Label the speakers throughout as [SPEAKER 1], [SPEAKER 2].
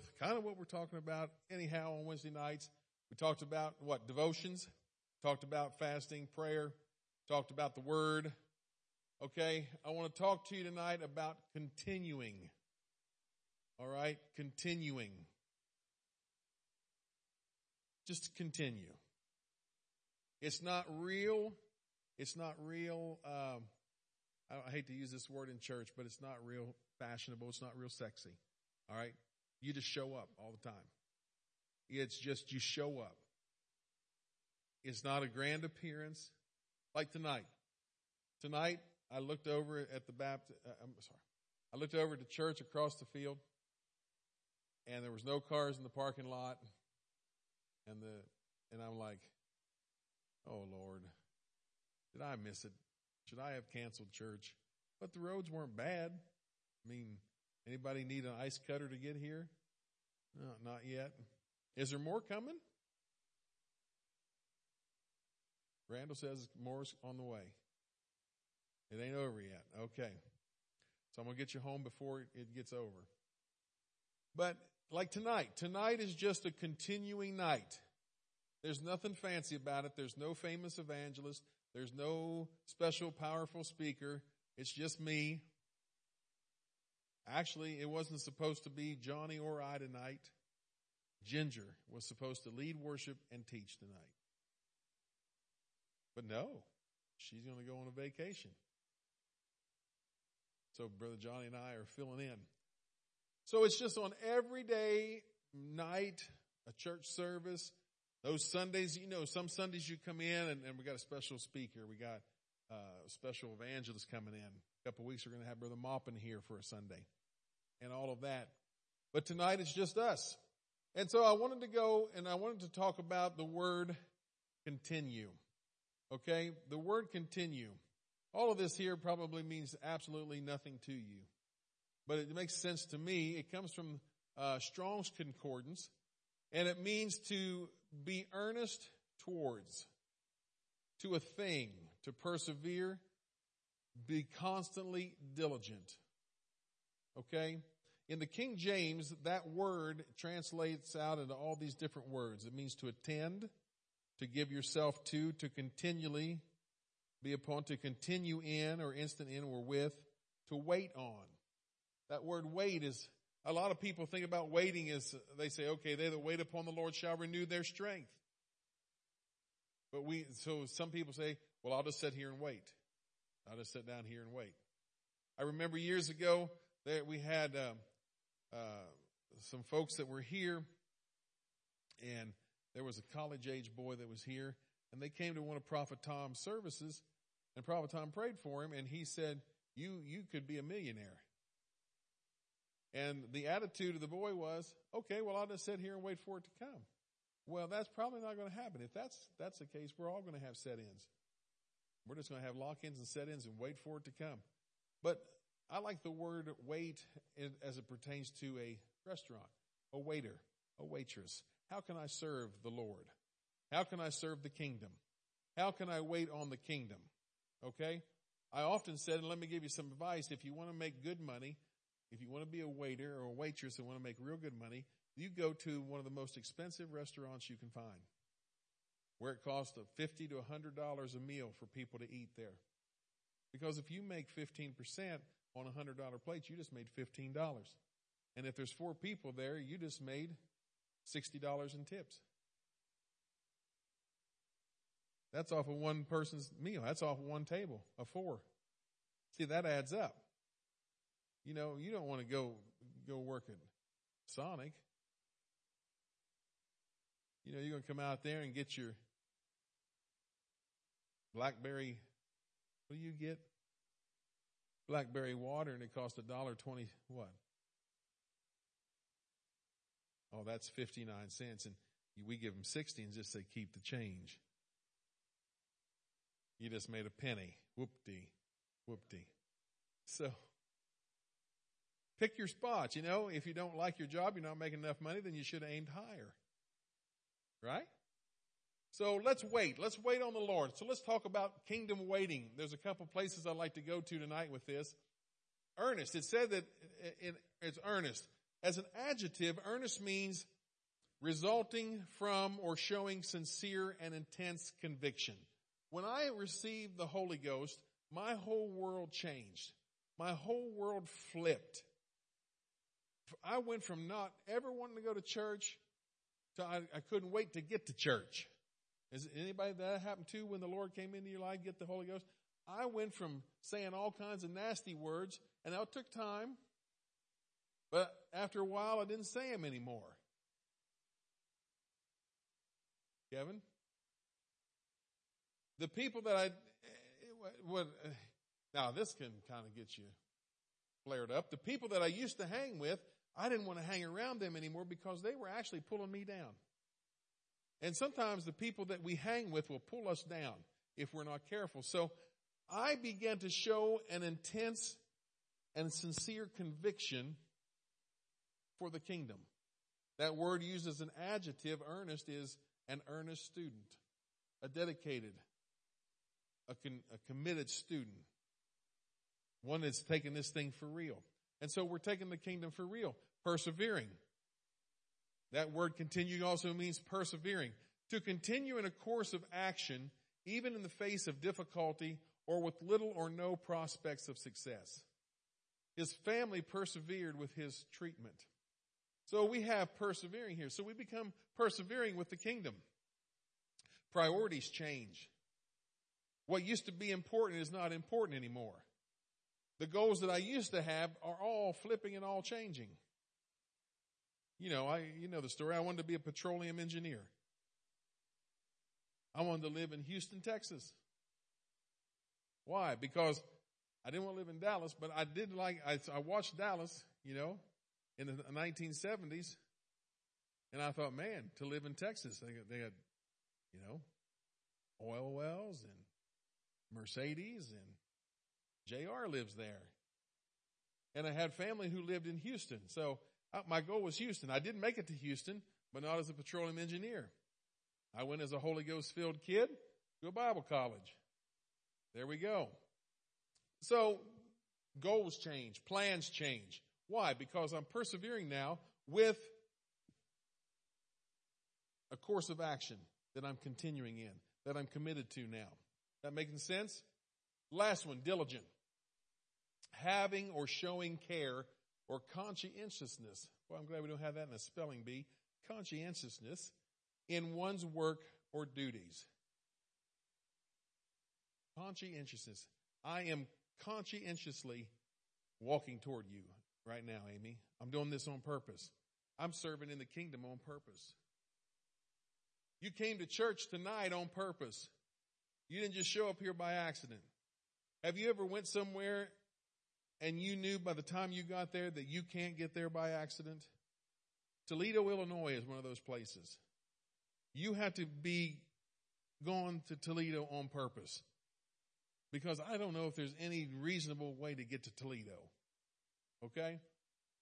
[SPEAKER 1] with kind of what we're talking about anyhow on Wednesday nights. We talked about what? Devotions. Talked about fasting, prayer. Talked about the word. Okay. I want to talk to you tonight about continuing. All right. Continuing. Just continue. It's not real. It's not real. Um, I hate to use this word in church, but it's not real fashionable. It's not real sexy. All right. You just show up all the time. It's just you show up. It's not a grand appearance like tonight. Tonight, I looked over at the Baptist, uh, I'm sorry. I looked over at the church across the field and there was no cars in the parking lot and the, and I'm like, oh Lord, did I miss it? Should I have canceled church? But the roads weren't bad. I mean, anybody need an ice cutter to get here? No, not yet. Is there more coming? Randall says more's on the way. It ain't over yet. Okay. So I'm going to get you home before it gets over. But like tonight, tonight is just a continuing night. There's nothing fancy about it. There's no famous evangelist. There's no special powerful speaker. It's just me. Actually, it wasn't supposed to be Johnny or I tonight. Ginger was supposed to lead worship and teach tonight. But no, she's going to go on a vacation. So Brother Johnny and I are filling in. So it's just on every day, night, a church service. Those Sundays, you know, some Sundays you come in and, and we got a special speaker. We got uh, a special evangelist coming in. Couple weeks we're going to have Brother Maupin here for a Sunday and all of that. But tonight it's just us. And so I wanted to go and I wanted to talk about the word continue. Okay? The word continue. All of this here probably means absolutely nothing to you. But it makes sense to me. It comes from uh, Strong's Concordance and it means to be earnest towards, to a thing, to persevere, be constantly diligent. Okay? In the King James, that word translates out into all these different words. It means to attend, to give yourself to, to continually be upon, to continue in or instant in or with, to wait on. That word wait is, a lot of people think about waiting as they say, okay, they that wait upon the Lord shall renew their strength. But we, so some people say, well, I'll just sit here and wait. I'll just sit down here and wait. I remember years ago that we had um, uh, some folks that were here, and there was a college age boy that was here, and they came to one of Prophet Tom's services, and Prophet Tom prayed for him, and he said, "You you could be a millionaire." And the attitude of the boy was, "Okay, well I'll just sit here and wait for it to come." Well, that's probably not going to happen. If that's that's the case, we're all going to have set-ins. We're just going to have lock-ins and set-ins and wait for it to come. But I like the word wait as it pertains to a restaurant, a waiter, a waitress. How can I serve the Lord? How can I serve the kingdom? How can I wait on the kingdom? Okay? I often said, and let me give you some advice, if you want to make good money, if you want to be a waiter or a waitress and want to make real good money, you go to one of the most expensive restaurants you can find where it costs fifty to hundred dollars a meal for people to eat there. Because if you make fifteen percent on a hundred dollar plate, you just made fifteen dollars. And if there's four people there, you just made sixty dollars in tips. That's off of one person's meal. That's off of one table of four. See, that adds up. You know, you don't want to go go work at Sonic. You know, you're to come out there and get your blackberry. What do you get? Blackberry water, and it costs a dollar twenty. What? Oh, that's fifty nine cents, and we give them sixty and just say keep the change. You just made a penny. Whoop-dee. Whoop-dee. So, pick your spots. You know, if you don't like your job, you're not making enough money, then you should have aimed higher. Right? So let's wait. Let's wait on the Lord. So let's talk about kingdom waiting. There's a couple places I'd like to go to tonight with this. Earnest. It said that it's earnest. As an adjective, earnest means resulting from or showing sincere and intense conviction. When I received the Holy Ghost, my whole world changed. My whole world flipped. I went from not ever wanting to go to church to I, I couldn't wait to get to church. Is anybody that happened to when the Lord came into your life, get the Holy Ghost? I went from saying all kinds of nasty words, and that took time. But after a while, I didn't say them anymore. Kevin? The people that I, would, now this can kind of get you flared up. The people that I used to hang with, I didn't want to hang around them anymore because they were actually pulling me down. And sometimes the people that we hang with will pull us down if we're not careful. So I began to show an intense and sincere conviction for the kingdom. That word used as an adjective, earnest, is an earnest student, a dedicated, a, con, a committed student, one that's taking this thing for real. And so we're taking the kingdom for real, persevering. That word continue also means persevering. To continue in a course of action, even in the face of difficulty or with little or no prospects of success. His family persevered with his treatment. So we have persevering here. So we become persevering with the kingdom. Priorities change. What used to be important is not important anymore. The goals that I used to have are all flipping and all changing. You know, I, you know the story. I wanted to be a petroleum engineer. I wanted to live in Houston, Texas. Why? Because I didn't want to live in Dallas, but I did like, I, I watched Dallas, you know, in the 1970s. And I thought, man, to live in Texas, they, they had, you know, oil wells and Mercedes and JR lives there. And I had family who lived in Houston. So Uh, my goal was Houston. I didn't make it to Houston, but not as a petroleum engineer. I went as a Holy Ghost filled kid to a Bible college. There we go. So goals change, plans change. Why? Because I'm persevering now with a course of action that I'm continuing in, that I'm committed to now. That making sense? Last one, diligent. Having or showing care or conscientiousness. Well, I'm glad we don't have that in a spelling bee. Conscientiousness in one's work or duties. Conscientiousness. I am conscientiously walking toward you right now, Amy. I'm doing this on purpose. I'm serving in the kingdom on purpose. You came to church tonight on purpose. You didn't just show up here by accident. Have you ever went somewhere and you knew by the time you got there that you can't get there by accident? Toledo, Illinois is one of those places. You have to be gone to Toledo on purpose. Because I don't know if there's any reasonable way to get to Toledo. Okay?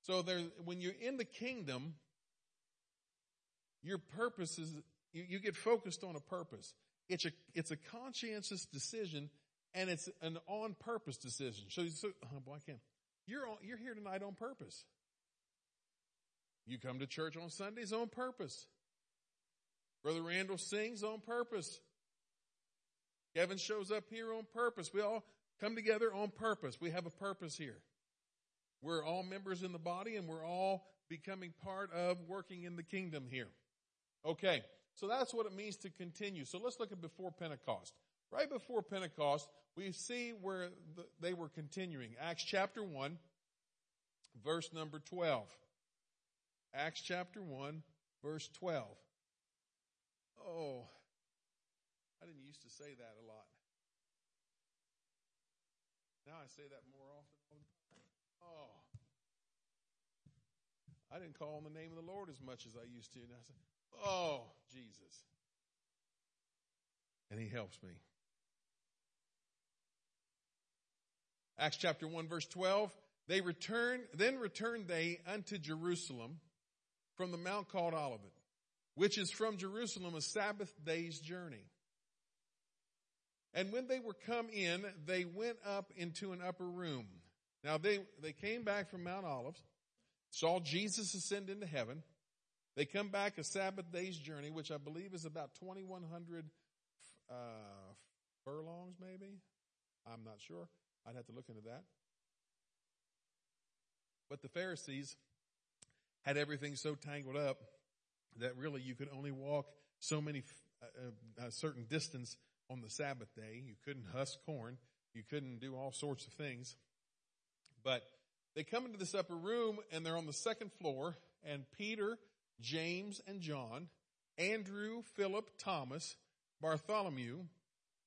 [SPEAKER 1] So there, when you're in the kingdom, your purpose is, you, you get focused on a purpose. It's a, it's a conscientious decision and it's an on purpose decision. So, so oh boy, I can't. You're on, you're here tonight on purpose. You come to church on Sundays on purpose. Brother Randall sings on purpose. Kevin shows up here on purpose. We all come together on purpose. We have a purpose here. We're all members in the body and we're all becoming part of working in the kingdom here. Okay. So that's what it means to continue. So let's look at before Pentecost. Right before Pentecost, we see where the, they were continuing. Acts chapter 1, verse number 12. Acts chapter 1, verse 12. Oh, I didn't used to say that a lot. Now I say that more often. Oh. I didn't call on the name of the Lord as much as I used to. And I said, Oh, Jesus. And he helps me. Acts chapter 1 verse 12. They returned, then returned they unto Jerusalem from the mount called Olivet, which is from Jerusalem a Sabbath day's journey. And when they were come in, they went up into an upper room. Now they, they came back from Mount Olives saw Jesus ascend into heaven. They come back a Sabbath day's journey, which I believe is about 2,100 uh, furlongs, maybe. I'm not sure. I'd have to look into that. But the Pharisees had everything so tangled up that really you could only walk so many, uh, a certain distance on the Sabbath day. You couldn't husk corn. You couldn't do all sorts of things. But they come into this upper room and they're on the second floor and Peter, James, and John, Andrew, Philip, Thomas, Bartholomew,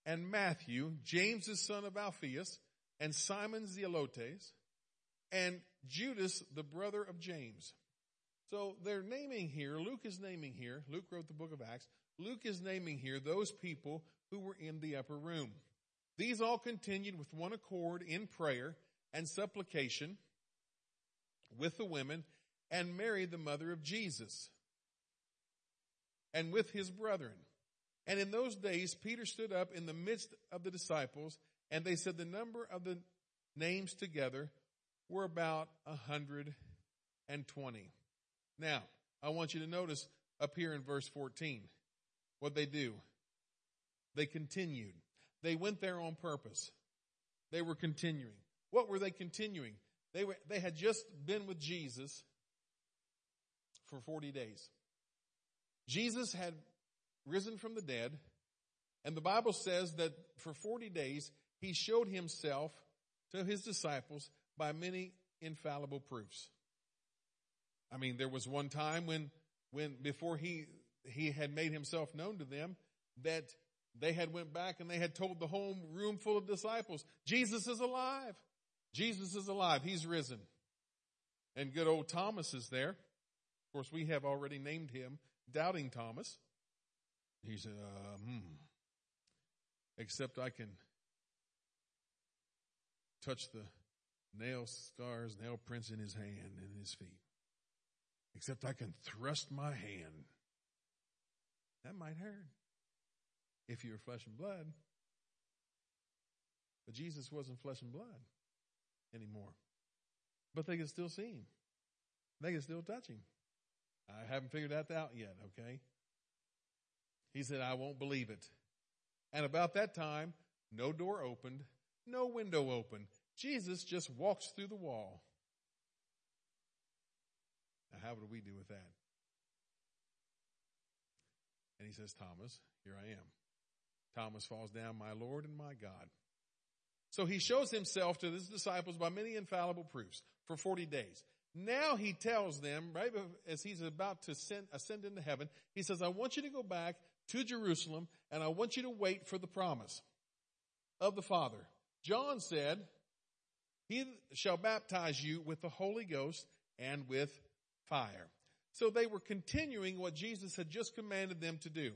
[SPEAKER 1] and Matthew, James's son of Alphaeus, and Simon Zelotes, and Judas, the brother of James. So they're naming here, Luke is naming here, Luke wrote the book of Acts, Luke is naming here those people who were in the upper room. These all continued with one accord in prayer and supplication with the women and Mary, the mother of Jesus, and with his brethren. And in those days, Peter stood up in the midst of the disciples, and they said the number of the names together were about a hundred and twenty. Now, I want you to notice up here in verse 14 what they do. They continued. They went there on purpose. They were continuing. What were they continuing? They were, they had just been with Jesus for 40 days. Jesus had risen from the dead, and the Bible says that for 40 days he showed himself to his disciples by many infallible proofs. I mean, there was one time when, when before he, he had made himself known to them that they had went back and they had told the whole room full of disciples, Jesus is alive. Jesus is alive. He's risen. And good old Thomas is there. Of course, we have already named him Doubting Thomas. He said, uh, hmm. Except I can touch the nail scars, nail prints in his hand and his feet. Except I can thrust my hand. That might hurt if you're flesh and blood. But Jesus wasn't flesh and blood anymore. But they can still see him. They can still touch him. I haven't figured that out yet, okay? He said, I won't believe it. And about that time, no door opened, no window open. Jesus just walks through the wall. Now, how would we do with that? And he says, Thomas, here I am. Thomas falls down, my Lord and my God. So he shows himself to his disciples by many infallible proofs for 40 days. Now he tells them, right as he's about to ascend, ascend into heaven, he says, I want you to go back to Jerusalem and I want you to wait for the promise of the Father. John said, he shall baptize you with the Holy Ghost and with fire. So they were continuing what Jesus had just commanded them to do.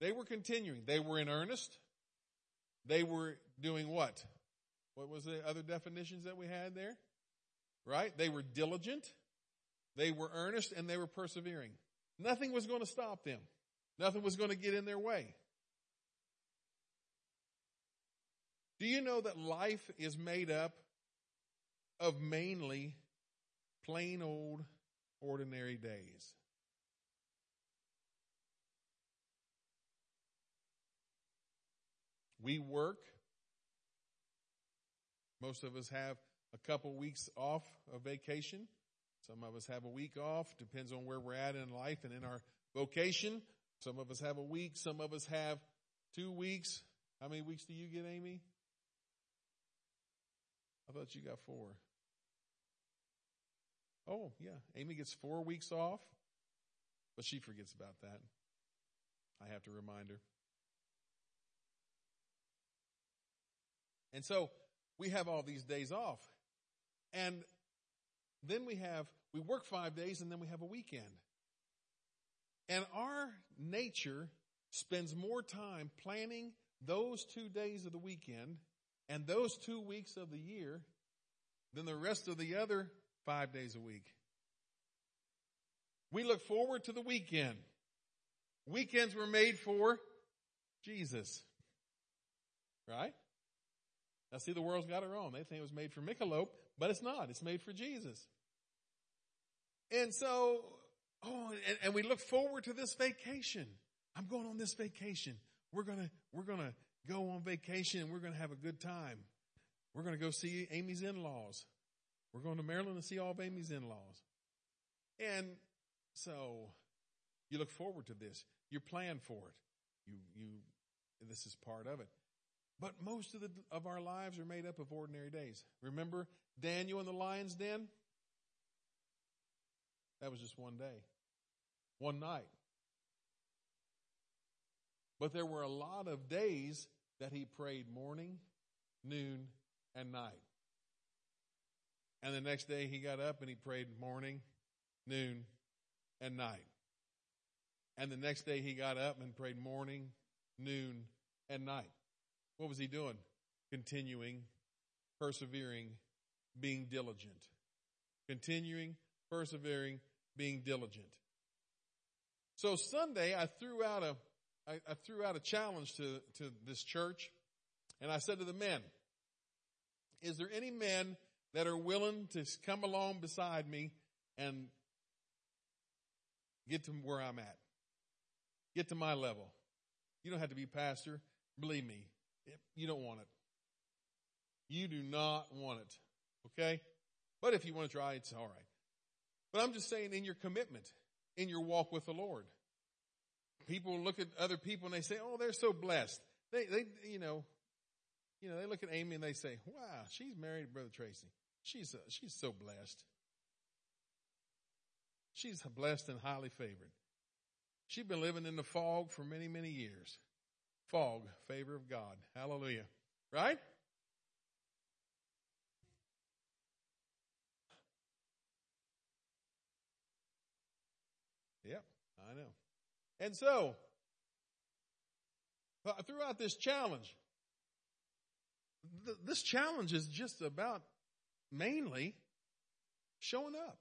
[SPEAKER 1] They were continuing. They were in earnest. They were doing what? What was the other definitions that we had there? Right? They were diligent. They were earnest and they were persevering. Nothing was going to stop them. Nothing was going to get in their way. Do you know that life is made up of mainly plain old ordinary days? We work. Most of us have a couple weeks off of vacation. Some of us have a week off. Depends on where we're at in life and in our vocation. Some of us have a week. Some of us have two weeks. How many weeks do you get, Amy? I thought you got four. Oh, yeah. Amy gets four weeks off, but she forgets about that. I have to remind her. And so we have all these days off. And then we have, we work five days and then we have a weekend. And our nature spends more time planning those two days of the weekend and those two weeks of the year than the rest of the other five days a week. We look forward to the weekend. Weekends were made for Jesus. Right? Now see, the world's got it wrong. They think it was made for Michelob, but it's not. It's made for Jesus. And so, oh, and, and we look forward to this vacation. I'm going on this vacation. We're gonna, we're gonna go on vacation and we're gonna have a good time. We're gonna go see Amy's in-laws. We're going to Maryland to see all of Amy's in-laws. And so you look forward to this. You plan for it. You, you, this is part of it. But most of the, of our lives are made up of ordinary days. Remember Daniel in the lion's den? That was just one day. One night. But there were a lot of days that he prayed morning, noon, and night. And the next day he got up and he prayed morning, noon, and night. And the next day he got up and prayed morning, noon, and night. What was he doing? Continuing, persevering, being diligent. Continuing, persevering, being diligent. So Sunday I threw out a I, I threw out a challenge to, to this church and I said to the men, is there any men that are willing to come along beside me and get to where I'm at? Get to my level. You don't have to be pastor. Believe me, you don't want it. You do not want it. Okay? But if you want to try, it's all right. But I'm just saying in your commitment, in your walk with the Lord. People look at other people and they say, oh, they're so blessed. They, they, you know, you know, they look at Amy and they say, wow, she's married to Brother Tracy. She's, uh, she's so blessed. She's blessed and highly favored. She's been living in the fog for many, many years. Fog, favor of God. Hallelujah. Right? Yep, I know. And so, uh, throughout this challenge, th- this challenge is just about mainly showing up.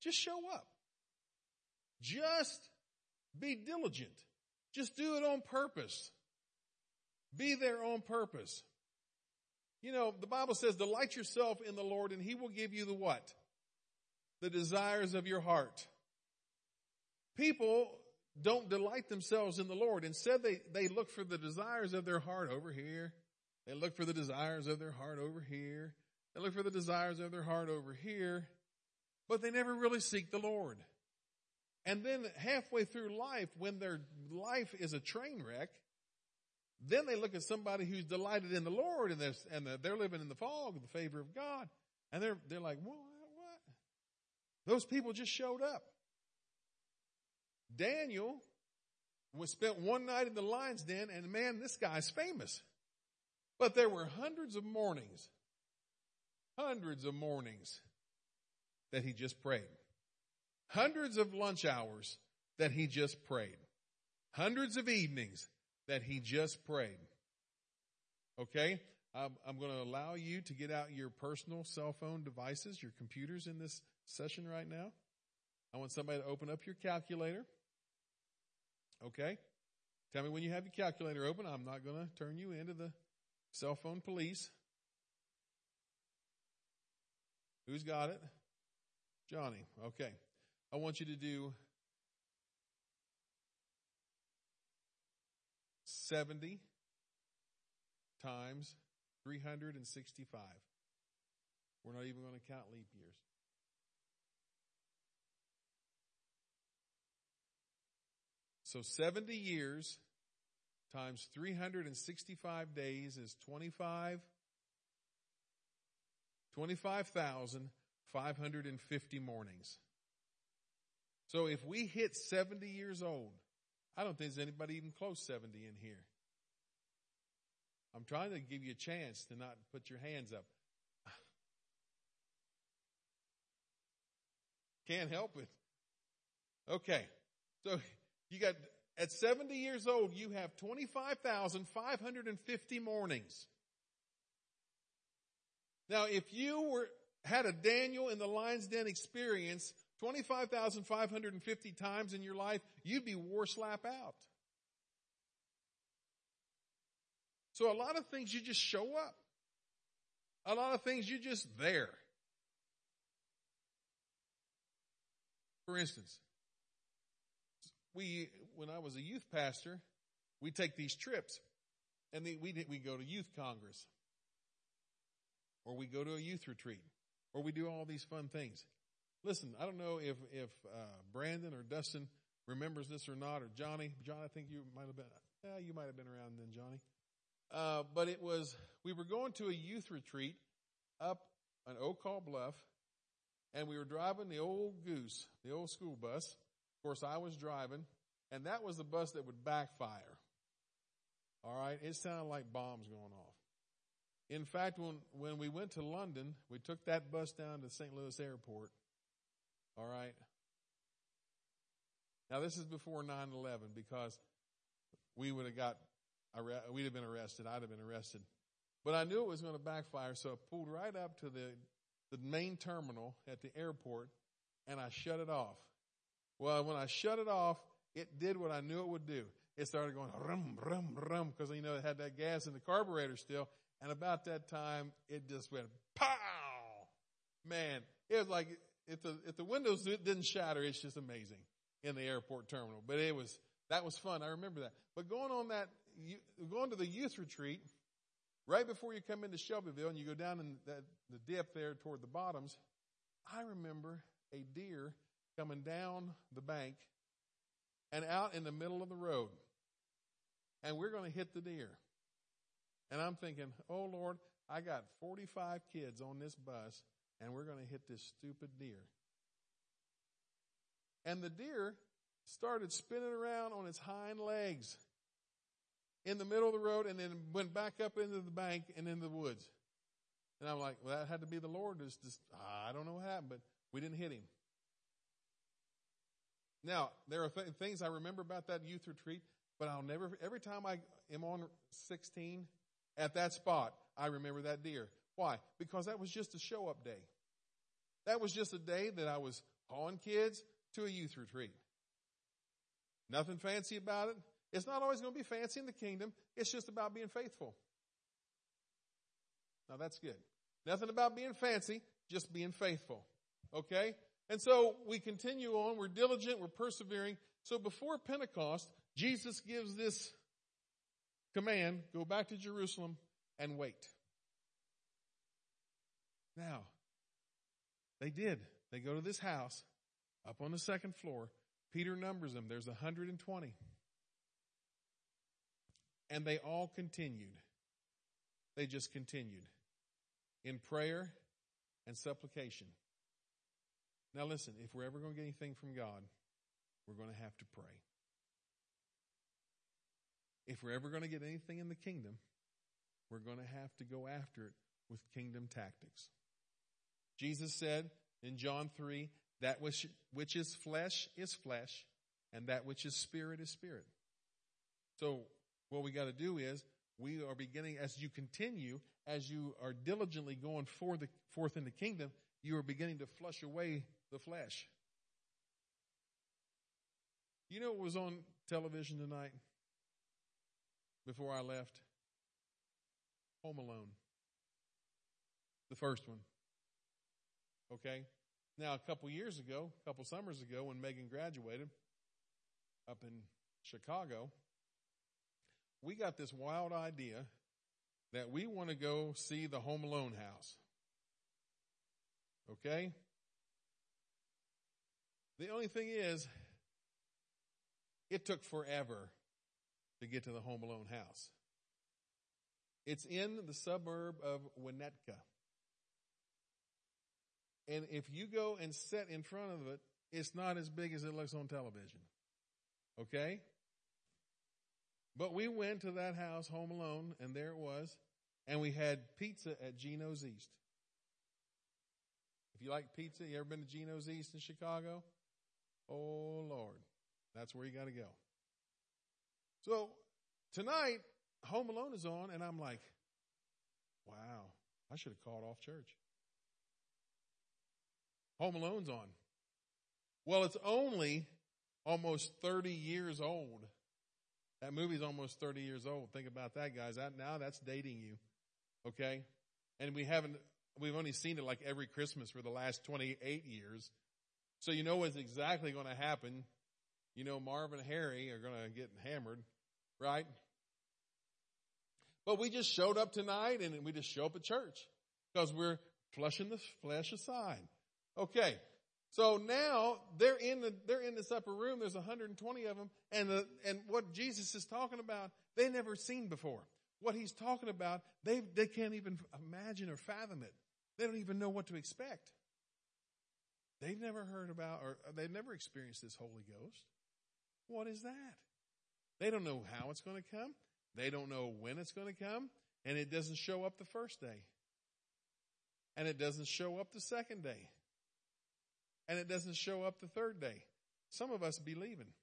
[SPEAKER 1] Just show up. Just be diligent. Just do it on purpose. Be there on purpose. You know, the Bible says, delight yourself in the Lord and he will give you the what? The desires of your heart. People don't delight themselves in the Lord. Instead, they, they look for the desires of their heart over here. They look for the desires of their heart over here. They look for the desires of their heart over here. But they never really seek the Lord. And then halfway through life, when their life is a train wreck, then they look at somebody who's delighted in the Lord and they're, and they're living in the fog of the favor of God. And they're, they're like, what, what? Those people just showed up. Daniel was spent one night in the lion's den and man, this guy's famous. But there were hundreds of mornings, hundreds of mornings that he just prayed. Hundreds of lunch hours that he just prayed. Hundreds of evenings that he just prayed. Okay? I'm, I'm going to allow you to get out your personal cell phone devices, your computers in this session right now. I want somebody to open up your calculator. Okay? Tell me when you have your calculator open. I'm not going to turn you into the cell phone police. Who's got it? Johnny. Okay. I want you to do 70 times 365. We're not even going to count leap years. So 70 years times 365 days is 25, 25,550 mornings. So if we hit 70 years old, I don't think there's anybody even close 70 in here. I'm trying to give you a chance to not put your hands up. Can't help it. Okay. So you got, at 70 years old, you have 25,550 mornings. Now, if you were, had a Daniel in the lion's den experience 25,550 times in your life, you'd be war slap out. So a lot of things you just show up. A lot of things you just there. For instance, we, when I was a youth pastor, we take these trips and we, we go to youth congress or we go to a youth retreat or we do all these fun things. Listen, I don't know if, if, uh, Brandon or Dustin remembers this or not, or Johnny. John, I think you might have been, yeah, you might have been around then, Johnny. Uh, but it was, we were going to a youth retreat up an Oak Hall Bluff, and we were driving the old goose, the old school bus. Of course, I was driving, and that was the bus that would backfire. All right. It sounded like bombs going off. In fact, when, when we went to London, we took that bus down to St. Louis airport. All right. Now this is before 9-11 because we would have got, we'd have been arrested. I'd have been arrested. But I knew it was going to backfire, so I pulled right up to the, the main terminal at the airport and I shut it off. Well, when I shut it off, it did what I knew it would do it started going rum, rum, rum, because, you know, it had that gas in the carburetor still. And about that time, it just went pow! Man, it was like, if the, if the windows didn't shatter, it's just amazing in the airport terminal. But it was, that was fun. I remember that. But going on that, going to the youth retreat, right before you come into Shelbyville and you go down in that, the dip there toward the bottoms, I remember a deer coming down the bank and out in the middle of the road. And we're going to hit the deer. And I'm thinking, oh Lord, I got 45 kids on this bus and we're going to hit this stupid deer. And the deer started spinning around on its hind legs in the middle of the road and then went back up into the bank and into the woods. And I'm like, well, that had to be the Lord. Just, just, I don't know what happened, but we didn't hit him. Now, there are th- things I remember about that youth retreat, but I'll never, every time I am on 16 at that spot, I remember that deer. Why? Because that was just a show up day. That was just a day that I was hauling kids to a youth retreat. Nothing fancy about it. It's not always going to be fancy in the kingdom. It's just about being faithful. Now that's good. Nothing about being fancy, just being faithful. Okay? And so we continue on. We're diligent. We're persevering. So before Pentecost, Jesus gives this command, go back to Jerusalem and wait. Now, they did. They go to this house up on the second floor. Peter numbers them. There's 120. And they all continued. They just continued in prayer and supplication. Now listen, if we're ever going to get anything from God, we're going to have to pray. If we're ever going to get anything in the kingdom, we're going to have to go after it with kingdom tactics. Jesus said in John 3, that which, which is flesh is flesh, and that which is spirit is spirit. So what we got to do is we are beginning, as you continue, as you are diligently going for the, forth in the kingdom, you are beginning to flush away the flesh. You know what was on television tonight before I left? Home Alone. The first one. Okay? Now, a couple years ago, a couple summers ago, when Megan graduated up in Chicago, we got this wild idea that we want to go see the Home Alone house. Okay? The only thing is, it took forever to get to the Home Alone house. It's in the suburb of Winnetka. And if you go and sit in front of it, it's not as big as it looks on television. Okay? But we went to that house, Home Alone, and there it was. And we had pizza at Gino's East. If you like pizza, you ever been to Gino's East in Chicago? Oh Lord, that's where you got to go. So tonight, Home Alone is on, and I'm like, wow, I should have called off church. Home Alone's on. Well, it's only almost 30 years old. That movie's almost 30 years old. Think about that, guys. That, now that's dating you. Okay? And we haven't, we've only seen it like every Christmas for the last 28 years. So you know what's exactly going to happen. You know Marv and Harry are going to get hammered, right? But we just showed up tonight and we just show up at church because we're flushing the flesh aside. Okay. So now they're in the, they're in this upper room. There's 120 of them. And the, and what Jesus is talking about, they never seen before. What he's talking about, they, they can't even imagine or fathom it. They don't even know what to expect. They've never heard about or uh, they've never experienced this Holy Ghost. What is that? They don't know how it's going to come. They don't know when it's going to come. And it doesn't show up the first day. And it doesn't show up the second day. And it doesn't show up the third day. Some of us be leaving.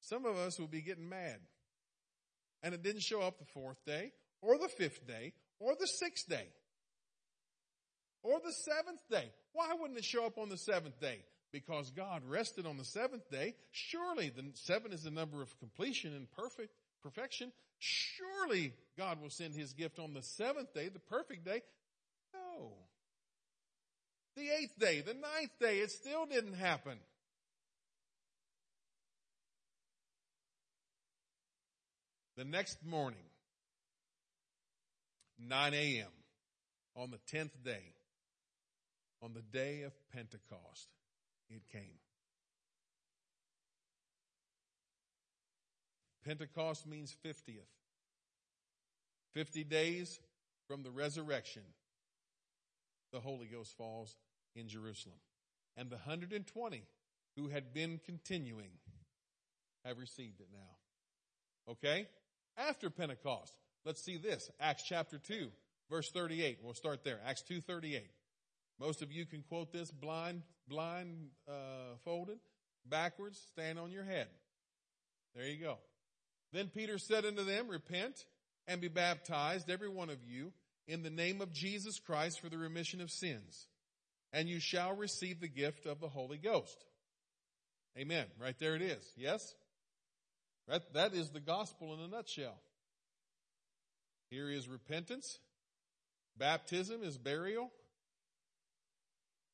[SPEAKER 1] Some of us will be getting mad. And it didn't show up the fourth day, or the fifth day, or the sixth day, or the seventh day. Why wouldn't it show up on the seventh day? Because God rested on the seventh day. Surely the seven is the number of completion and perfect perfection. Surely God will send his gift on the seventh day, the perfect day. No. The eighth day, the ninth day, it still didn't happen. The next morning, 9 a.m., on the 10th day, on the day of Pentecost, it came. Pentecost means 50th. 50 days from the resurrection, the Holy Ghost falls in Jerusalem. And the 120 who had been continuing have received it now. Okay? After Pentecost, let's see this. Acts chapter 2, verse 38. We'll start there. Acts 2:38. Most of you can quote this blind, blind, uh, folded, backwards, stand on your head. There you go. Then Peter said unto them, Repent and be baptized, every one of you, in the name of Jesus Christ for the remission of sins, and you shall receive the gift of the Holy Ghost. Amen. Right there it is. Yes? That, that is the gospel in a nutshell. Here is repentance. Baptism is burial.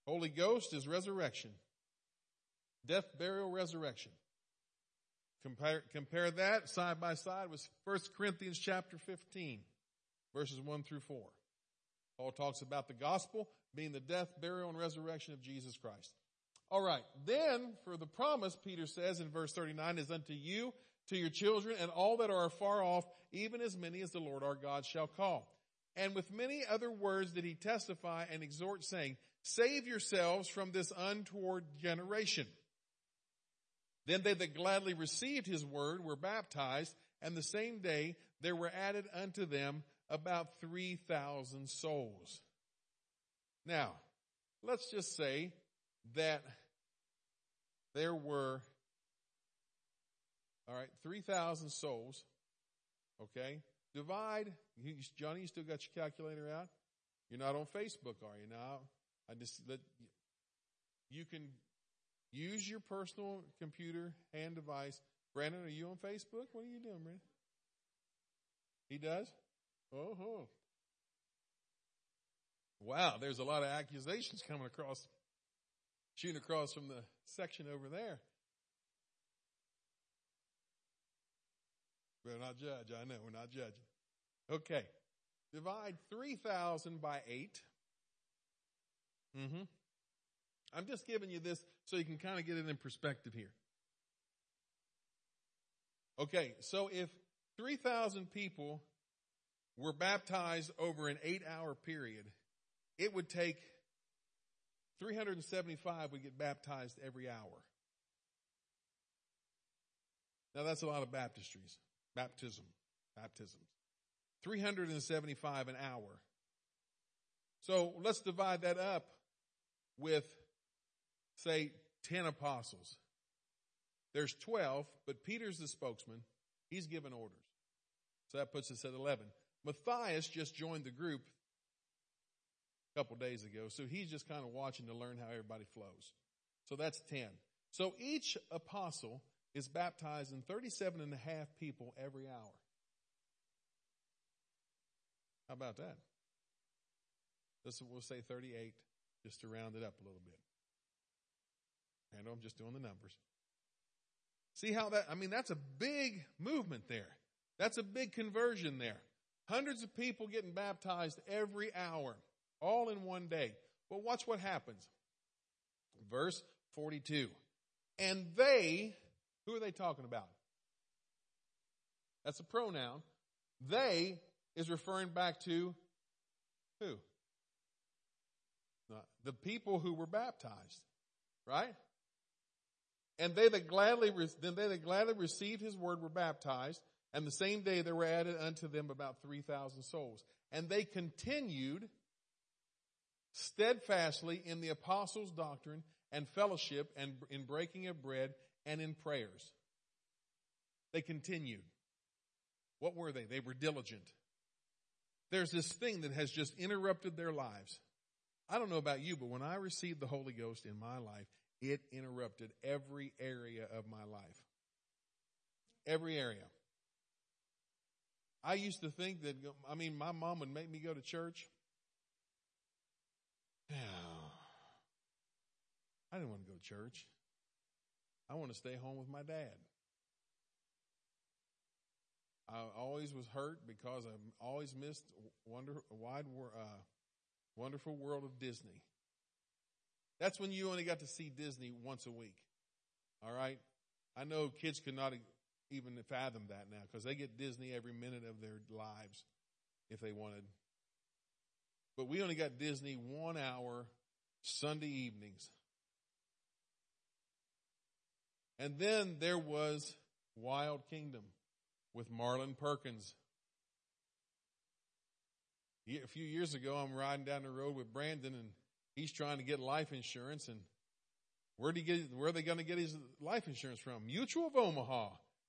[SPEAKER 1] Holy Ghost is resurrection. Death, burial, resurrection. Compare, compare that side by side with 1 Corinthians chapter 15, verses 1 through 4. Paul talks about the gospel being the death, burial, and resurrection of Jesus Christ. All right. Then for the promise, Peter says in verse 39, is unto you, to your children, and all that are far off, even as many as the Lord our God shall call. And with many other words did he testify and exhort saying, save yourselves from this untoward generation. Then they that gladly received his word were baptized, and the same day there were added unto them about 3,000 souls. Now, let's just say that there were, all right, 3,000 souls. Okay. Divide. Johnny, you still got your calculator out? You're not on Facebook, are you now? I just, that you can Use your personal computer hand device. Brandon, are you on Facebook? What are you doing, Brandon? He does? Oh, ho. Wow, there's a lot of accusations coming across, shooting across from the section over there. We're not judge. I know we're not judging. Okay. Divide 3,000 by 8. Mm-hmm. I'm just giving you this so you can kind of get it in perspective here. Okay, so if 3,000 people were baptized over an eight hour period, it would take 375 would get baptized every hour. Now that's a lot of baptistries, baptism, baptisms. 375 an hour. So let's divide that up with say 10 apostles. There's 12, but Peter's the spokesman. He's given orders. So that puts us at 11. Matthias just joined the group a couple days ago, so he's just kind of watching to learn how everybody flows. So that's 10. So each apostle is baptizing 37 and a half people every hour. How about that? This we'll say 38 just to round it up a little bit. I know I'm just doing the numbers. See how that, I mean, that's a big movement there. That's a big conversion there. Hundreds of people getting baptized every hour, all in one day. Well, watch what happens. Verse 42. And they, who are they talking about? That's a pronoun. They is referring back to who? The people who were baptized, right? And they that gladly, then they that gladly received his word were baptized, and the same day there were added unto them about 3,000 souls. And they continued steadfastly in the apostles' doctrine and fellowship and in breaking of bread and in prayers. They continued. What were they? They were diligent. There's this thing that has just interrupted their lives. I don't know about you, but when I received the Holy Ghost in my life, it interrupted every area of my life. Every area. I used to think that, I mean, my mom would make me go to church. I didn't want to go to church. I want to stay home with my dad. I always was hurt because I always missed wonder, wide, uh, wonderful world of Disney. That's when you only got to see Disney once a week. All right. I know kids could not even fathom that now because they get Disney every minute of their lives if they wanted. But we only got Disney one hour Sunday evenings. And then there was Wild Kingdom with Marlin Perkins. A few years ago, I'm riding down the road with Brandon and he's trying to get life insurance and where do get, where are they going to get his life insurance from? Mutual of Omaha.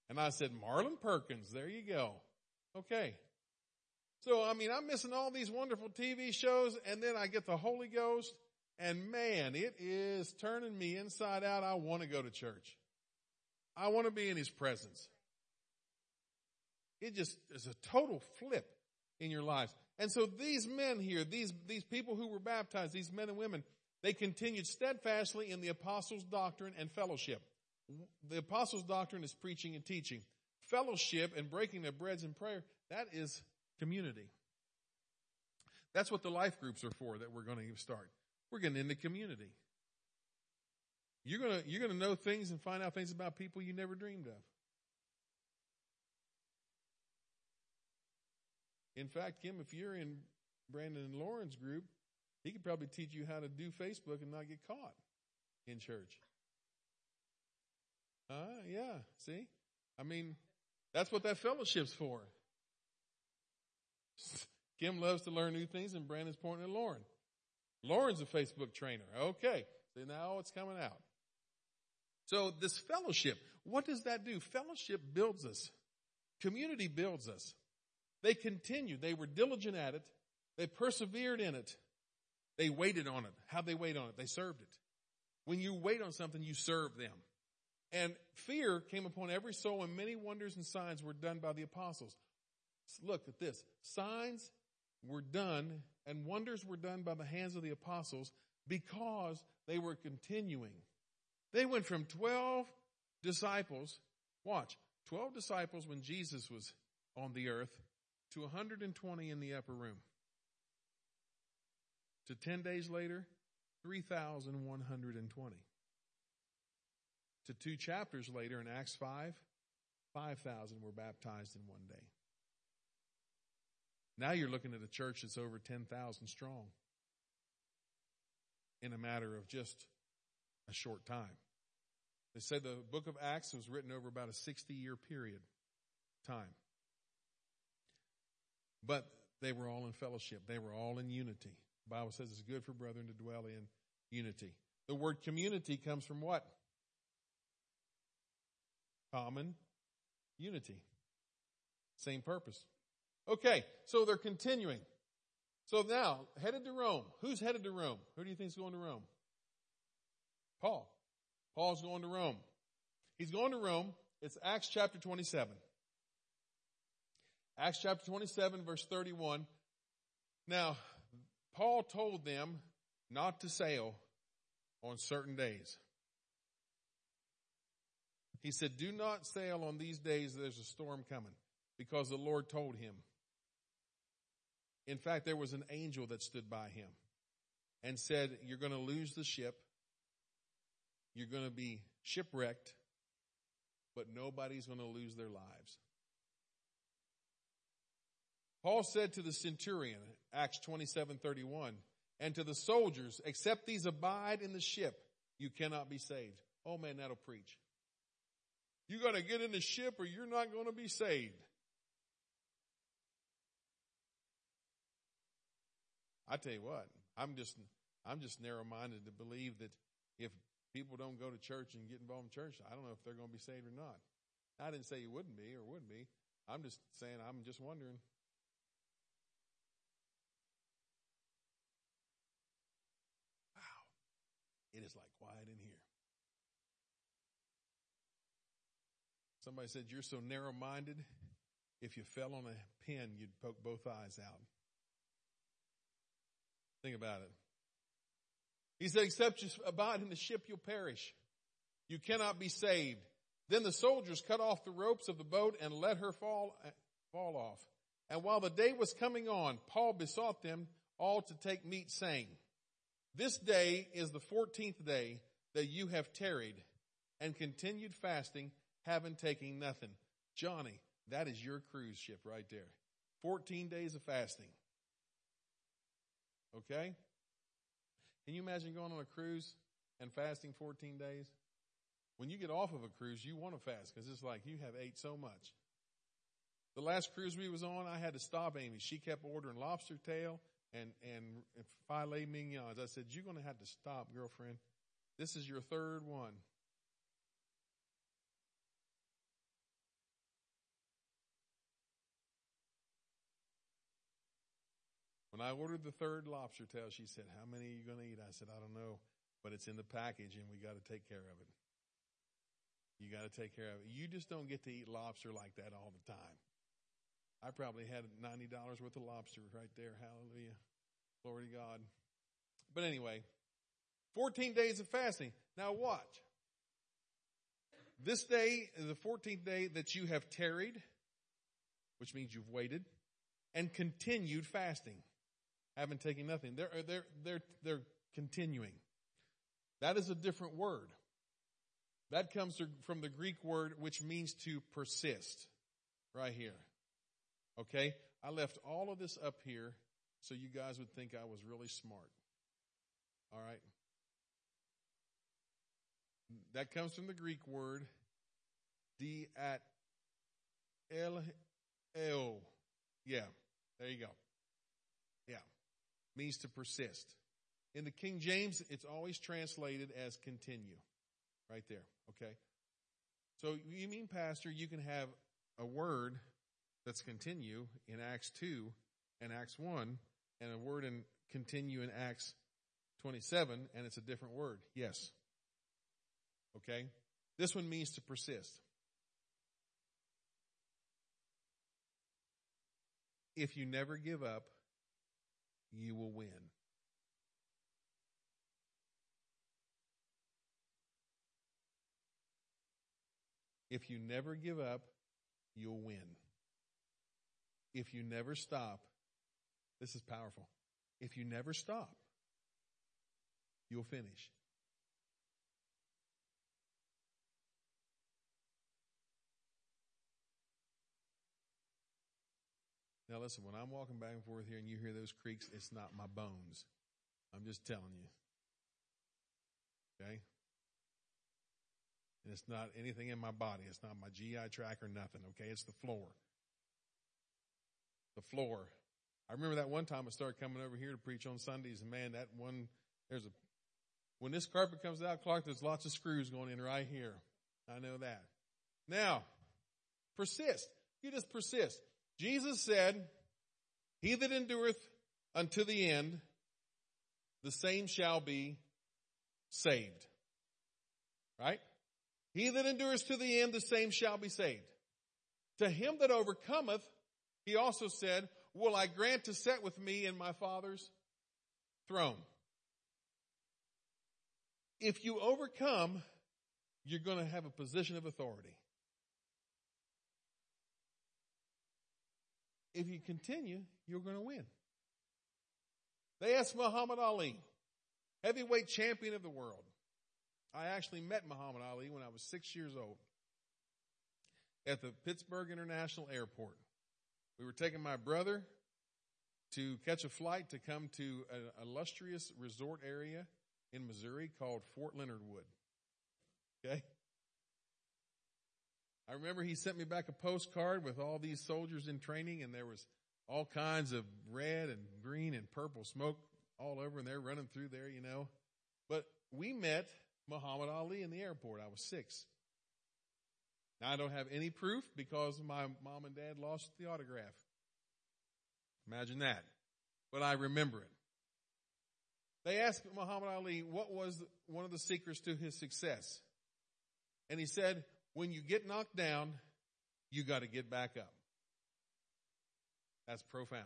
[SPEAKER 1] And I said, Marlin Perkins, there you go. Okay. So, I mean, I'm missing all these wonderful TV shows and then I get the Holy Ghost and man, it is turning me inside out. I want to go to church. I want to be in his presence. It just is a total flip in your lives. And so these men here, these, these people who were baptized, these men and women, they continued steadfastly in the apostles' doctrine and fellowship. The apostles' doctrine is preaching and teaching. Fellowship and breaking of breads and prayer, that is community. That's what the life groups are for that we're going to start. We're getting into community. You're going to, you're going to know things and find out things about people you never dreamed of. In fact, Kim, if you're in Brandon and Lauren's group, he could probably teach you how to do Facebook and not get caught in church. Uh, yeah, see? I mean, that's what that fellowship's for. Kim loves to learn new things and Brandon's pointing at Lauren. Lauren's a Facebook trainer. Okay. See, now it's coming out. So this fellowship, what does that do? Fellowship builds us. Community builds us. They continued. They were diligent at it. They persevered in it. They waited on it. How'd they wait on it? They served it. When you wait on something, you serve them. And fear came upon every soul and many wonders and signs were done by the apostles. Look at this. Signs were done and wonders were done by the hands of the apostles because they were continuing. They went from 12 disciples, watch, 12 disciples when Jesus was on the earth to 120 in the upper room. To 10 days later, 3,120. To two chapters later in Acts 5, 5,000 were baptized in one day. Now you're looking at a church that's over 10,000 strong in a matter of just a short time. They say the book of Acts was written over about a 60 year period time. But they were all in fellowship. They were all in unity. The Bible says it's good for brethren to dwell in unity. The word community comes from what? Common unity. Same purpose. Okay, so they're continuing. So now, headed to Rome. Who's headed to Rome? Who do you think is going to Rome? Paul. Paul's going to Rome. He's going to Rome. It's Acts chapter 27. Acts chapter 27 verse 31. Now, Paul told them not to sail on certain days. He said, Do not sail on these days, there's a storm coming, because the Lord told him. In fact, there was an angel that stood by him and said, You're going to lose the ship. You're going to be shipwrecked, but nobody's going to lose their lives. Paul said to the centurion, Acts 27 31, and to the soldiers, except these abide in the ship, you cannot be saved. Oh man, that'll preach. You gotta get in the ship or you're not gonna be saved. I tell you what, I'm just, I'm just narrow minded to believe that if people don't go to church and get involved in church, I don't know if they're going to be saved or not. I didn't say you wouldn't be or wouldn't be. I'm just saying, I'm just wondering. Wow. It is like quiet in here. Somebody said, You're so narrow minded, if you fell on a pin, you'd poke both eyes out. Think about it. He said, except you abide in the ship, you'll perish. You cannot be saved. Then the soldiers cut off the ropes of the boat and let her fall, eh, fall off. And while the day was coming on, Paul besought them all to take meat saying, this day is the 14th day that you have tarried and continued fasting, having taken nothing. Johnny, that is your cruise ship right there. 14 days of fasting. Okay? Can you imagine going on a cruise and fasting 14 days? When you get off of a cruise, you want to fast because it's like you have ate so much. The last cruise we was on, I had to stop Amy. She kept ordering lobster tail and, and filet mignons. I said, you're going to have to stop, girlfriend. This is your third one. When I ordered the third lobster tail, she said, How many are you going to eat? I said, I don't know, but it's in the package and we got to take care of it. You got to take care of it. You just don't get to eat lobster like that all the time. I probably had $90 worth of lobster right there. Hallelujah. Glory to God. But anyway, 14 days of fasting. Now watch. This day is the 14th day that you have tarried, which means you've waited, and continued fasting haven't taken nothing. They're, they're, they're, they're continuing. That is a different word. That comes from the Greek word which means to persist. Right here. Okay? I left all of this up here so you guys would think I was really smart. All right? That comes from the Greek word di at el el. Yeah, there you go. Yeah means to persist. In the King James, it's always translated as continue. Right there. Okay. So you mean, Pastor, you can have a word that's continue in Acts 2 and Acts 1 and a word in continue in Acts 27 and it's a different word. Yes. Okay. This one means to persist. If you never give up, you will win. If you never give up, you'll win. If you never stop, this is powerful. If you never stop, you'll finish. Now listen, when I'm walking back and forth here and you hear those creaks, it's not my bones. I'm just telling you. Okay? And it's not anything in my body. It's not my GI tract or nothing. Okay? It's the floor. The floor. I remember that one time I started coming over here to preach on Sundays and man, that one, there's a, when this carpet comes out, Clark, there's lots of screws going in right here. I know that. Now, persist. You just persist. Jesus said, He that endureth unto the end, the same shall be saved. Right? He that endures to the end, the same shall be saved. To him that overcometh, he also said, will I grant to set with me in my father's throne. If you overcome, you're going to have a position of authority. If you continue, you're going to win. They asked Muhammad Ali, heavyweight champion of the world. I actually met Muhammad Ali when I was six years old at the Pittsburgh International Airport. We were taking my brother to catch a flight to come to an illustrious resort area in Missouri called Fort Leonard Wood. Okay? I remember he sent me back a postcard with all these soldiers in training and there was all kinds of red and green and purple smoke all over and they're running through there, you know. But we met Muhammad Ali in the airport. I was six. Now I don't have any proof because my mom and dad lost the autograph. Imagine that. But I remember it. They asked Muhammad Ali what was one of the secrets to his success. And he said, when you get knocked down, you got to get back up. That's profound.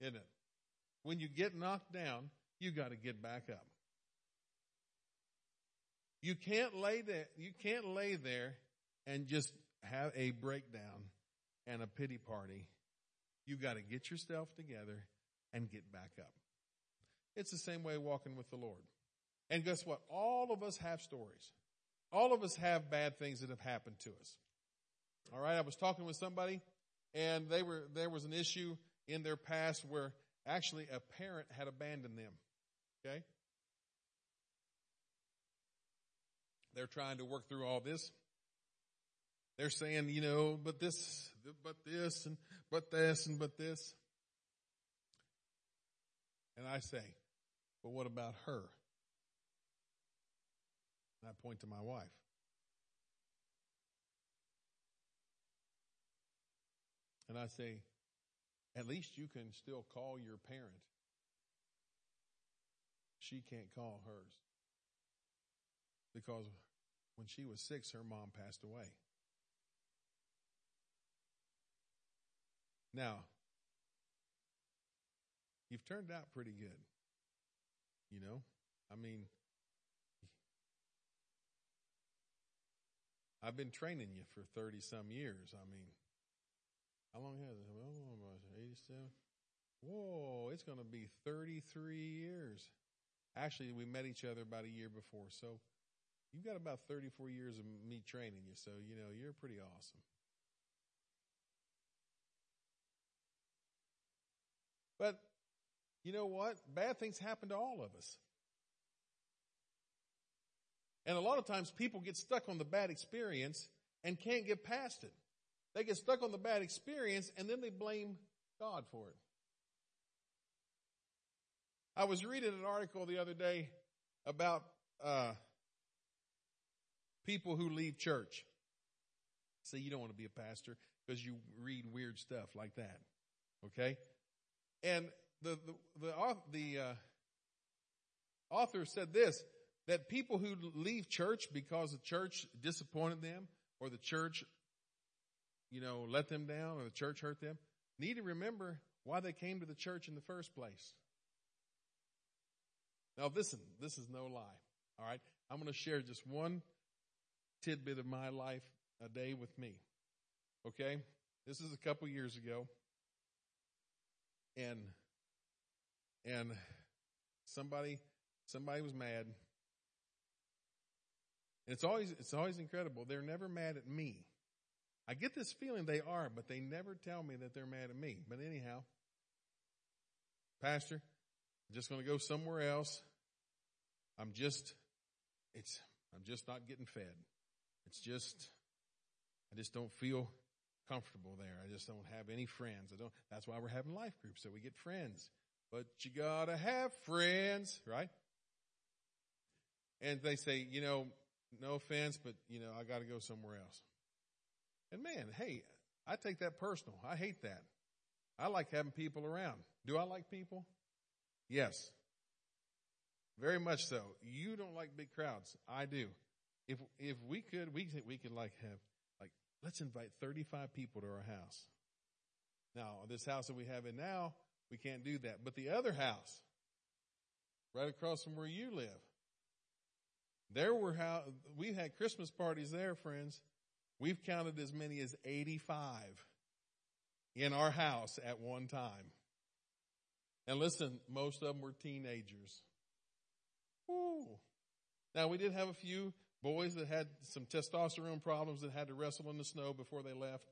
[SPEAKER 1] Isn't it? When you get knocked down, you got to get back up. You can't lay there, you can't lay there and just have a breakdown and a pity party. You've got to get yourself together and get back up. It's the same way walking with the Lord. And guess what? All of us have stories. All of us have bad things that have happened to us. All right. I was talking with somebody and they were, there was an issue in their past where actually a parent had abandoned them. Okay. They're trying to work through all this. They're saying, you know, but this, but this, and but this, and but this. And I say, but what about her? And I point to my wife. And I say, at least you can still call your parent. She can't call hers. Because when she was six, her mom passed away. Now, you've turned out pretty good. You know, I mean, I've been training you for 30 some years. I mean, how long has it? Oh, well, 87. Whoa, it's going to be 33 years. Actually, we met each other about a year before. So You've got about 34 years of me training you, so you know, you're pretty awesome. But you know what? Bad things happen to all of us. And a lot of times people get stuck on the bad experience and can't get past it. They get stuck on the bad experience and then they blame God for it. I was reading an article the other day about uh, people who leave church. Say you don't want to be a pastor because you read weird stuff like that. Okay? And the, the, the, the uh, author said this, that people who leave church because the church disappointed them or the church, you know, let them down or the church hurt them, need to remember why they came to the church in the first place. Now listen, this is no lie. All right. I'm going to share just one tidbit of my life a day with me. Okay? This is a couple years ago. And and somebody somebody was mad. And it's always it's always incredible. They're never mad at me. I get this feeling they are, but they never tell me that they're mad at me. But anyhow, Pastor, I'm just going to go somewhere else. I'm just, it's, I'm just not getting fed. It's just, I just don't feel comfortable there. I just don't have any friends. I don't, that's why we're having life groups, so we get friends. But you gotta have friends, right? And they say, you know, no offense, but you know, I gotta go somewhere else. And man, hey, I take that personal. I hate that. I like having people around. Do I like people? Yes. Very much so. You don't like big crowds. I do if if we could, we we could like have like let's invite 35 people to our house. Now, this house that we have in now, we can't do that. But the other house, right across from where you live, There were how we had Christmas parties there, friends. We've counted as many as 85 in our house at one time. And listen, most of them were teenagers. Woo. Now we did have a few boys that had some testosterone problems that had to wrestle in the snow before they left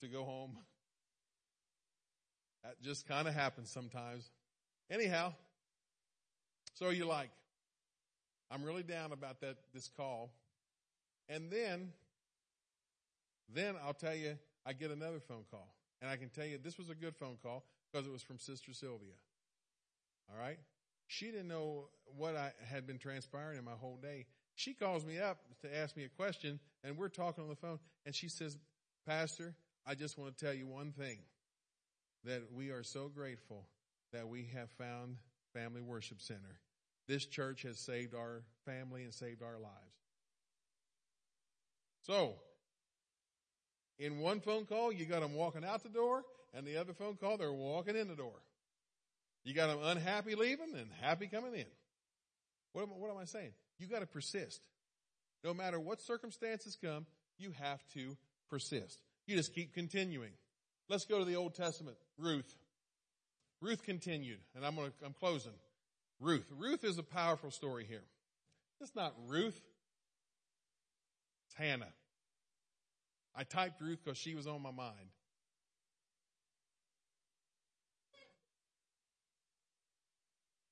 [SPEAKER 1] to go home. That just kind of happens sometimes. Anyhow, so you're like, I'm really down about that, this call. And then, then I'll tell you, I get another phone call. And I can tell you this was a good phone call because it was from Sister Sylvia. All right. She didn't know what I had been transpiring in my whole day. She calls me up to ask me a question and we're talking on the phone and she says, Pastor, I just want to tell you one thing that we are so grateful that we have found Family Worship Center. This church has saved our family and saved our lives. So, in one phone call, you got them walking out the door, and the other phone call, they're walking in the door. You got them unhappy leaving and happy coming in. What am, what am I saying? You got to persist. No matter what circumstances come, you have to persist. You just keep continuing. Let's go to the Old Testament. Ruth. Ruth continued, and I'm going to, I'm closing. Ruth. Ruth is a powerful story here. It's not Ruth. It's Hannah. I typed Ruth because she was on my mind.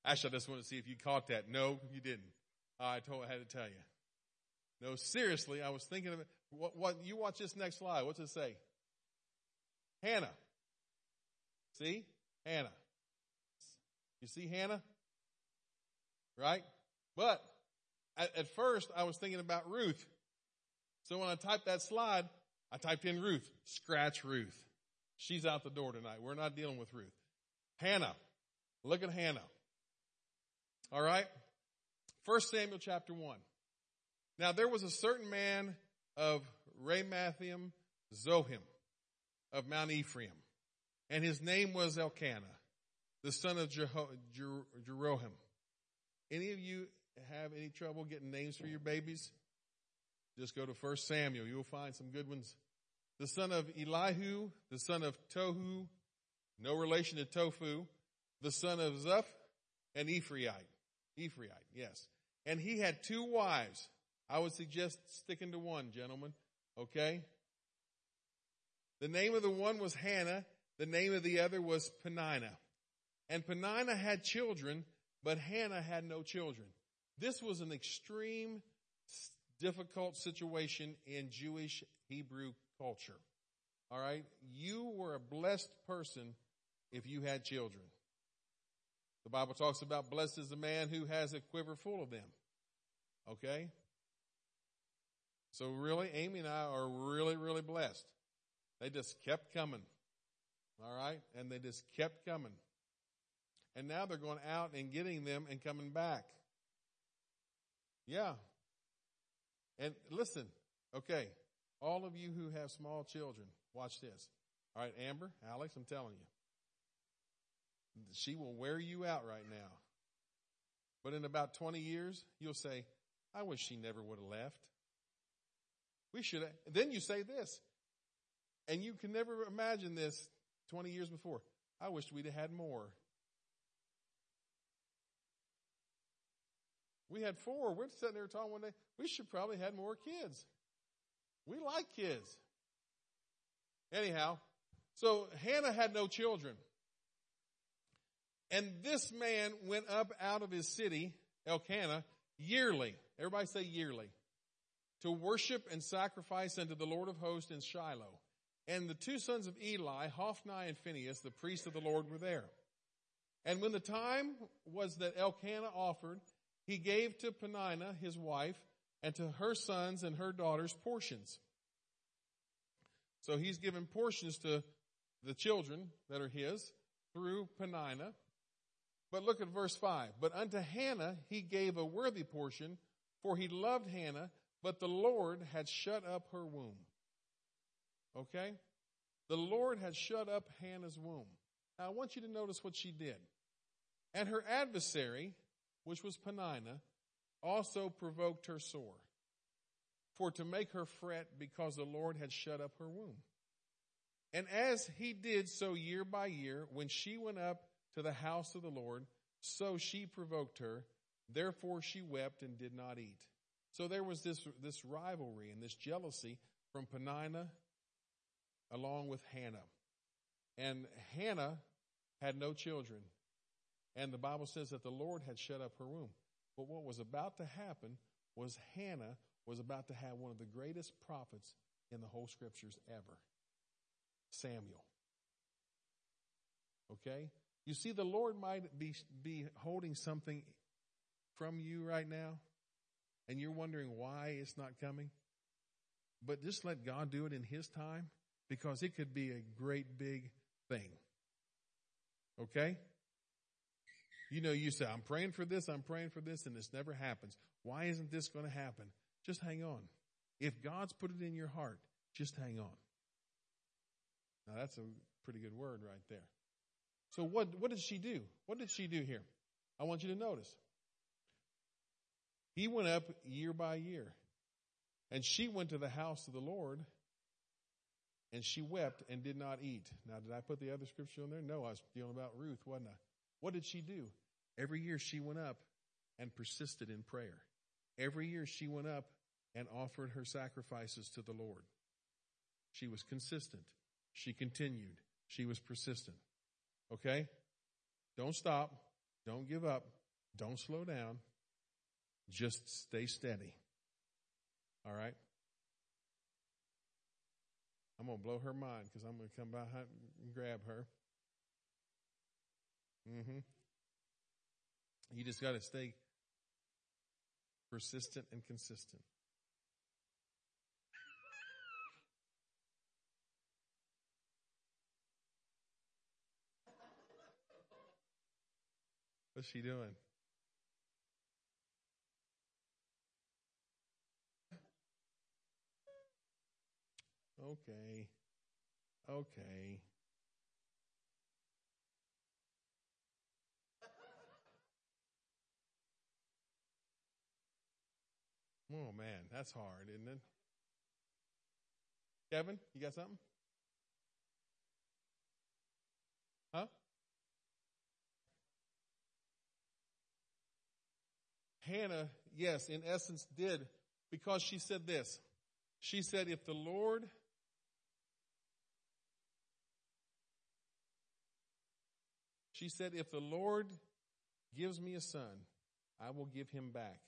[SPEAKER 1] Actually, I just wanted to see if you caught that. No, you didn't. I told I had to tell you. No, seriously, I was thinking of it. What, what you watch this next slide. What's it say? Hannah. See? Hannah. You see Hannah? Right? But at, at first I was thinking about Ruth. So when I typed that slide, I typed in Ruth. Scratch Ruth. She's out the door tonight. We're not dealing with Ruth. Hannah. Look at Hannah. All right? First Samuel chapter 1. Now there was a certain man of Ramathaim Zophim of Mount Ephraim, and his name was Elkanah, the son of Jeho- Jer- Jeroham. Any of you have any trouble getting names for your babies? Just go to 1 Samuel. You'll find some good ones. The son of Elihu, the son of Tohu, no relation to Tofu, the son of Zeph, and Ephraite. Ephraite, yes. And he had two wives. I would suggest sticking to one, gentlemen. Okay? The name of the one was Hannah. The name of the other was Peninnah. And Peninnah had children, but Hannah had no children. This was an extreme, difficult situation in Jewish Hebrew culture. All right? You were a blessed person if you had children. The Bible talks about blessed is the man who has a quiver full of them. Okay? So really, Amy and I are really, really blessed. They just kept coming. All right? And they just kept coming. And now they're going out and getting them and coming back. Yeah. And listen, okay, all of you who have small children, watch this. All right, Amber, Alex, I'm telling you. She will wear you out right now. But in about 20 years, you'll say, I wish she never would have left. We should have. Then you say this, and you can never imagine this 20 years before. I wish we'd have had more. We had four. We're sitting there talking one day. We should probably had more kids. We like kids. Anyhow, so Hannah had no children. And this man went up out of his city, Elkanah, yearly. Everybody say yearly. To worship and sacrifice unto the Lord of hosts in Shiloh. And the two sons of Eli, Hophni and Phinehas, the priests of the Lord, were there. And when the time was that Elkanah offered, he gave to Peninnah, his wife, and to her sons and her daughters portions. So he's given portions to the children that are his through Peninnah. But look at verse 5. But unto Hannah he gave a worthy portion, for he loved Hannah, but the Lord had shut up her womb. Okay? The Lord had shut up Hannah's womb. Now I want you to notice what she did. And her adversary, which was Peninnah, also provoked her sore, for to make her fret because the Lord had shut up her womb. And as he did so year by year, when she went up to the house of the Lord, so she provoked her. Therefore she wept and did not eat. So there was this, this rivalry and this jealousy from Peninnah along with Hannah. And Hannah had no children. And the Bible says that the Lord had shut up her womb. But what was about to happen was Hannah was about to have one of the greatest prophets in the whole scriptures ever Samuel. Okay? You see, the Lord might be, be holding something from you right now, and you're wondering why it's not coming. But just let God do it in His time because it could be a great big thing. Okay? You know, you say, I'm praying for this, I'm praying for this, and this never happens. Why isn't this going to happen? Just hang on. If God's put it in your heart, just hang on. Now that's a pretty good word right there. So what, what did she do? What did she do here? I want you to notice. He went up year by year. And she went to the house of the Lord and she wept and did not eat. Now, did I put the other scripture on there? No, I was dealing about Ruth, wasn't I? What did she do? Every year she went up and persisted in prayer. Every year she went up and offered her sacrifices to the Lord. She was consistent. She continued. She was persistent. Okay? Don't stop. Don't give up. Don't slow down. Just stay steady. All right? I'm going to blow her mind because I'm going to come by and grab her. Mm-hmm. You just got to stay persistent and consistent. What's she doing? Okay. Okay. Oh man, that's hard, isn't it? Kevin, you got something? Hannah, yes, in essence did because she said this. She said, if the Lord She said, if the Lord gives me a son, I will give him back.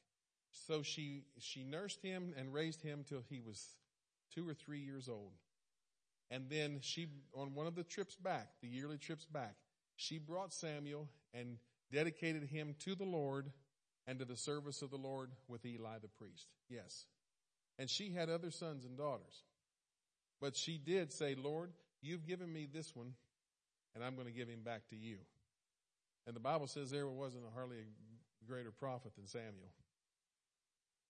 [SPEAKER 1] So she, she nursed him and raised him till he was two or three years old. And then she, on one of the trips back, the yearly trips back, she brought Samuel and dedicated him to the Lord and to the service of the Lord with Eli the priest. Yes. And she had other sons and daughters. But she did say, Lord, you've given me this one and I'm going to give him back to you. And the Bible says there wasn't hardly a greater prophet than Samuel.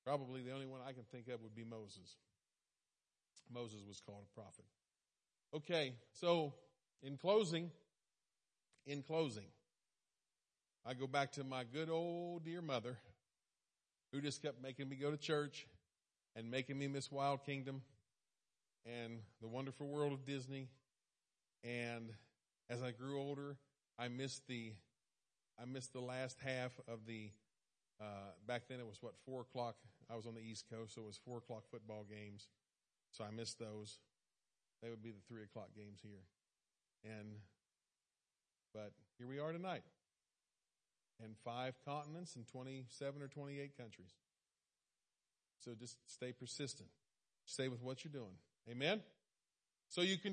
[SPEAKER 1] Probably the only one I can think of would be Moses. Moses was called a prophet. Okay, so in closing, in closing, I go back to my good old dear mother who just kept making me go to church and making me miss Wild Kingdom and the wonderful world of Disney. And as I grew older, I missed the, I missed the last half of the, uh, back then it was what, four o'clock. I was on the East Coast, so it was four o'clock football games. So I missed those. They would be the three o'clock games here. And, but here we are tonight in five continents and 27 or 28 countries. So just stay persistent. Stay with what you're doing. Amen? So you can